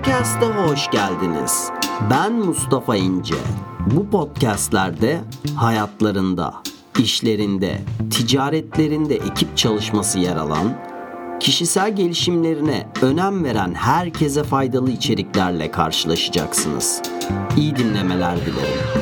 Cast'a hoş geldiniz. Ben Mustafa İnce. Bu podcastlerde hayatlarında, işlerinde, ticaretlerinde ekip çalışması yer alan, kişisel gelişimlerine önem veren herkese faydalı içeriklerle karşılaşacaksınız. İyi dinlemeler dilerim.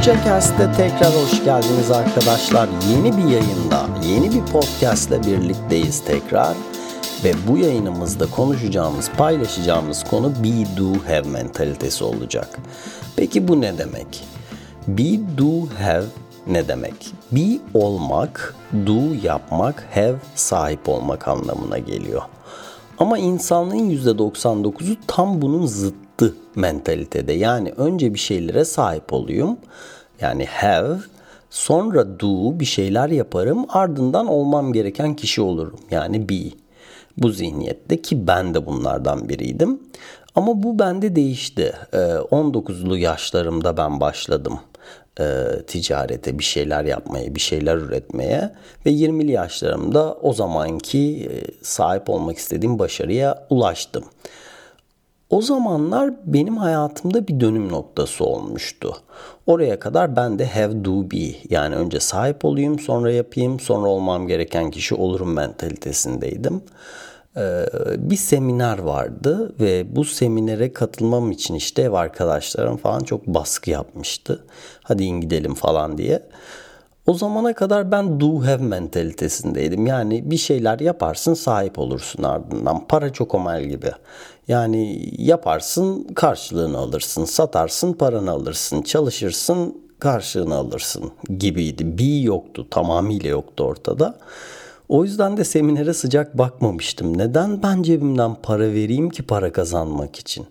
Türkçe tekrar hoş geldiniz arkadaşlar. Yeni bir yayında, yeni bir podcast ile birlikteyiz tekrar. Ve bu yayınımızda konuşacağımız, paylaşacağımız konu be, do, have mentalitesi olacak. Peki bu ne demek? Be, do, have ne demek? Be olmak, do yapmak, have sahip olmak anlamına geliyor. Ama insanlığın %99'u tam bunun zıttı mentalitede. Yani önce bir şeylere sahip olayım yani have sonra do bir şeyler yaparım ardından olmam gereken kişi olurum. Yani be. Bu zihniyette ki ben de bunlardan biriydim. Ama bu bende değişti. 19'lu ee, yaşlarımda ben başladım e, ticarete, bir şeyler yapmaya, bir şeyler üretmeye ve 20'li yaşlarımda o zamanki e, sahip olmak istediğim başarıya ulaştım. O zamanlar benim hayatımda bir dönüm noktası olmuştu. Oraya kadar ben de have do be yani önce sahip olayım sonra yapayım sonra olmam gereken kişi olurum mentalitesindeydim. Ee, bir seminer vardı ve bu seminere katılmam için işte ev arkadaşlarım falan çok baskı yapmıştı. Hadi gidelim falan diye. O zamana kadar ben do have mentalitesindeydim. Yani bir şeyler yaparsın sahip olursun ardından. Para çok omel gibi. Yani yaparsın karşılığını alırsın. Satarsın paranı alırsın. Çalışırsın karşılığını alırsın gibiydi. Bir yoktu tamamıyla yoktu ortada. O yüzden de seminere sıcak bakmamıştım. Neden ben cebimden para vereyim ki para kazanmak için?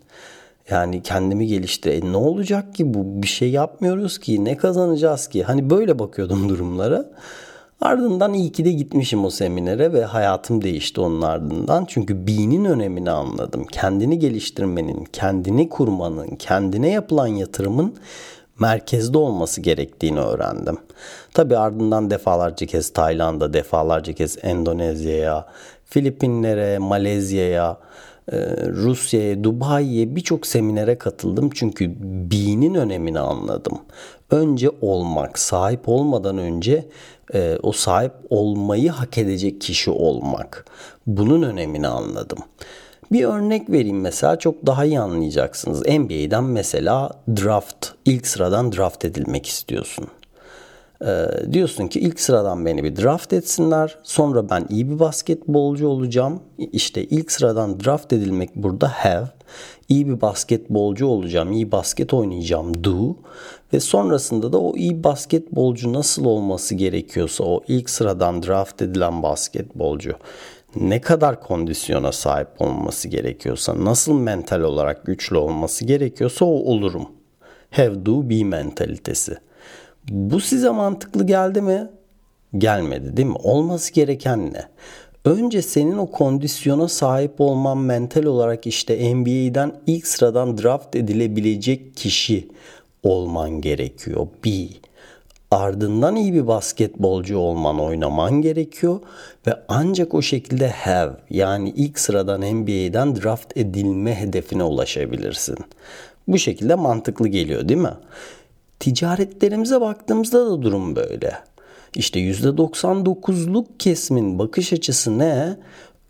Yani kendimi geliştir. E ne olacak ki bu? Bir şey yapmıyoruz ki. Ne kazanacağız ki? Hani böyle bakıyordum durumlara. Ardından iyi ki de gitmişim o seminere ve hayatım değişti onun ardından. Çünkü be'nin önemini anladım. Kendini geliştirmenin, kendini kurmanın, kendine yapılan yatırımın merkezde olması gerektiğini öğrendim. Tabi ardından defalarca kez Tayland'a, defalarca kez Endonezya'ya, Filipinlere, Malezya'ya, Rusya'ya, Dubai'ye birçok seminere katıldım. Çünkü be'nin önemini anladım. Önce olmak, sahip olmadan önce e, o sahip olmayı hak edecek kişi olmak. Bunun önemini anladım. Bir örnek vereyim mesela çok daha iyi anlayacaksınız. NBA'den mesela draft, ilk sıradan draft edilmek istiyorsun. Ee, diyorsun ki ilk sıradan beni bir draft etsinler. Sonra ben iyi bir basketbolcu olacağım. İşte ilk sıradan draft edilmek burada have. İyi bir basketbolcu olacağım. iyi basket oynayacağım do. Ve sonrasında da o iyi basketbolcu nasıl olması gerekiyorsa o ilk sıradan draft edilen basketbolcu ne kadar kondisyona sahip olması gerekiyorsa, nasıl mental olarak güçlü olması gerekiyorsa o olurum. Have do be mentalitesi. Bu size mantıklı geldi mi? Gelmedi değil mi? Olması gereken ne? Önce senin o kondisyona sahip olman mental olarak işte NBA'den ilk sıradan draft edilebilecek kişi olman gerekiyor. Be. Ardından iyi bir basketbolcu olman, oynaman gerekiyor ve ancak o şekilde have yani ilk sıradan NBA'den draft edilme hedefine ulaşabilirsin. Bu şekilde mantıklı geliyor değil mi? Ticaretlerimize baktığımızda da durum böyle. İşte %99'luk kesimin bakış açısı ne?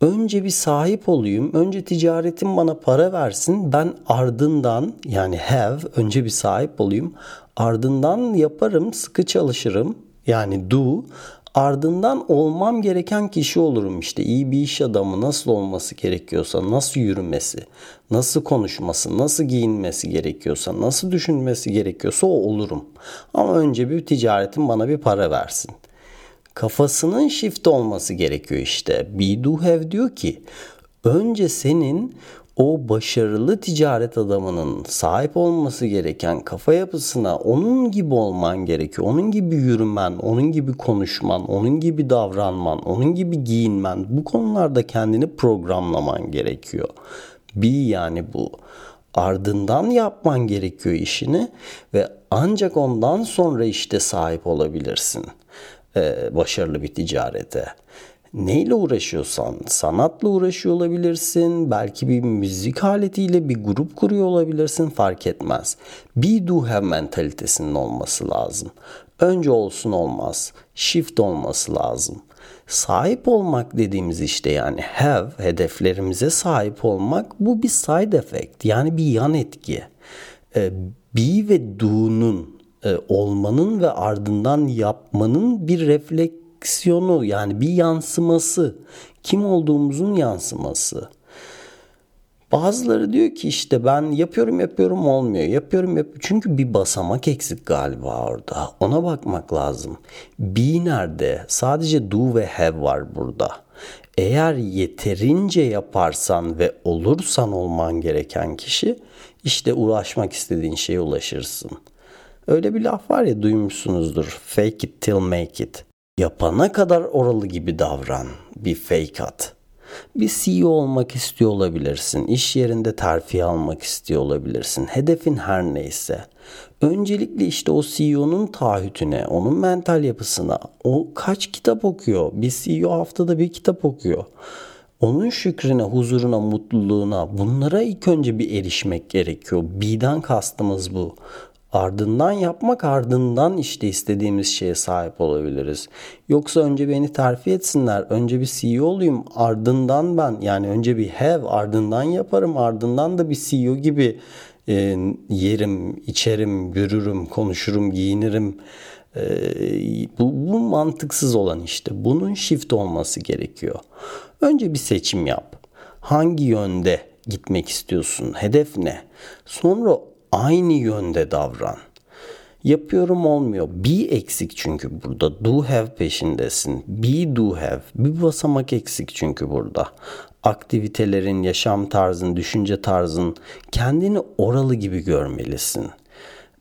Önce bir sahip olayım. Önce ticaretim bana para versin. Ben ardından yani have önce bir sahip olayım. Ardından yaparım, sıkı çalışırım. Yani do. Ardından olmam gereken kişi olurum işte. iyi bir iş adamı nasıl olması gerekiyorsa, nasıl yürümesi, nasıl konuşması, nasıl giyinmesi gerekiyorsa, nasıl düşünmesi gerekiyorsa o olurum. Ama önce bir ticaretin bana bir para versin. Kafasının shift olması gerekiyor işte. Be do have diyor ki önce senin o başarılı ticaret adamının sahip olması gereken kafa yapısına onun gibi olman gerekiyor. Onun gibi yürümen, onun gibi konuşman, onun gibi davranman, onun gibi giyinmen. Bu konularda kendini programlaman gerekiyor. Bir yani bu. Ardından yapman gerekiyor işini ve ancak ondan sonra işte sahip olabilirsin başarılı bir ticarete neyle uğraşıyorsan sanatla uğraşıyor olabilirsin. Belki bir müzik aletiyle bir grup kuruyor olabilirsin fark etmez. Be do have mentalitesinin olması lazım. Önce olsun olmaz. Shift olması lazım. Sahip olmak dediğimiz işte yani have hedeflerimize sahip olmak bu bir side effect yani bir yan etki. Ee, be ve do'nun e, olmanın ve ardından yapmanın bir refleks refleksiyonu yani bir yansıması. Kim olduğumuzun yansıması. Bazıları diyor ki işte ben yapıyorum yapıyorum olmuyor. Yapıyorum yapıyorum. Çünkü bir basamak eksik galiba orada. Ona bakmak lazım. Be nerede? Sadece do ve have var burada. Eğer yeterince yaparsan ve olursan olman gereken kişi işte ulaşmak istediğin şeye ulaşırsın. Öyle bir laf var ya duymuşsunuzdur. Fake it till make it. Yapana kadar oralı gibi davran. Bir fake at. Bir CEO olmak istiyor olabilirsin. İş yerinde terfi almak istiyor olabilirsin. Hedefin her neyse. Öncelikle işte o CEO'nun taahhütüne, onun mental yapısına, o kaç kitap okuyor? Bir CEO haftada bir kitap okuyor. Onun şükrüne, huzuruna, mutluluğuna bunlara ilk önce bir erişmek gerekiyor. B'den kastımız bu. Ardından yapmak ardından işte istediğimiz şeye sahip olabiliriz. Yoksa önce beni terfi etsinler, önce bir CEO olayım, ardından ben yani önce bir have, ardından yaparım, ardından da bir CEO gibi e, yerim, içerim, yürürüm, konuşurum, giyinirim. E, bu, bu mantıksız olan işte. Bunun shift olması gerekiyor. Önce bir seçim yap. Hangi yönde gitmek istiyorsun? Hedef ne? Sonra aynı yönde davran. Yapıyorum olmuyor. Be eksik çünkü burada. Do have peşindesin. Be do have. Bir basamak eksik çünkü burada. Aktivitelerin, yaşam tarzın, düşünce tarzın kendini oralı gibi görmelisin.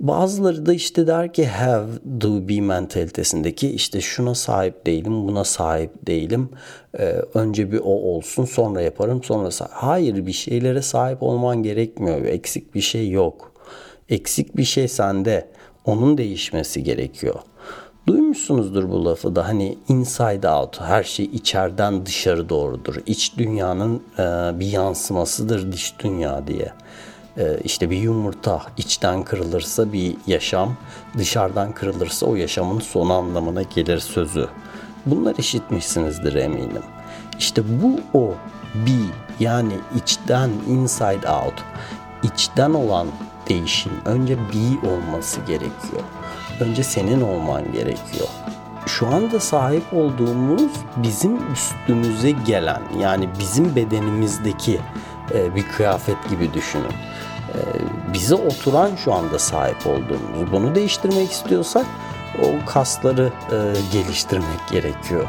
Bazıları da işte der ki have, do, be mentalitesindeki işte şuna sahip değilim, buna sahip değilim. Ee, önce bir o olsun sonra yaparım sonra sahip. Hayır bir şeylere sahip olman gerekmiyor. Eksik bir şey yok eksik bir şey sende. Onun değişmesi gerekiyor. Duymuşsunuzdur bu lafı da hani inside out her şey içeriden dışarı doğrudur. İç dünyanın e, bir yansımasıdır dış dünya diye. E, işte bir yumurta içten kırılırsa bir yaşam, dışarıdan kırılırsa o yaşamın sonu anlamına gelir sözü. Bunlar işitmişsinizdir eminim. İşte bu o be yani içten inside out içten olan değişim önce be olması gerekiyor. Önce senin olman gerekiyor. Şu anda sahip olduğumuz bizim üstümüze gelen yani bizim bedenimizdeki e, bir kıyafet gibi düşünün. E, bize oturan şu anda sahip olduğumuz. Bunu değiştirmek istiyorsak o kasları e, geliştirmek gerekiyor.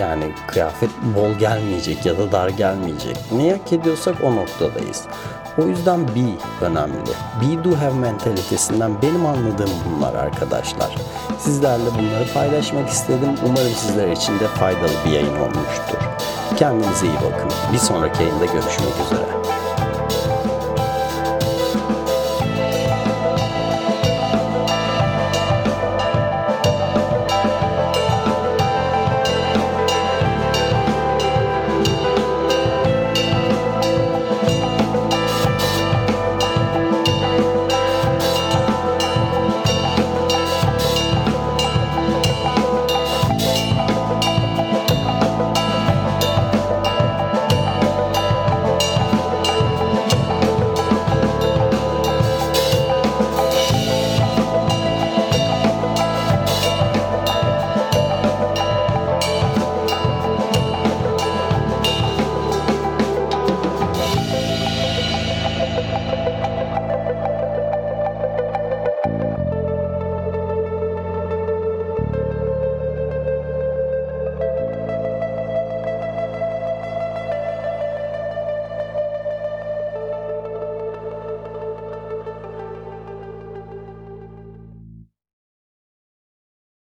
Yani kıyafet bol gelmeyecek ya da dar gelmeyecek. Ne hak ediyorsak o noktadayız. O yüzden be önemli. Be do have mentalitesinden benim anladığım bunlar arkadaşlar. Sizlerle bunları paylaşmak istedim. Umarım sizler için de faydalı bir yayın olmuştur. Kendinize iyi bakın. Bir sonraki yayında görüşmek üzere.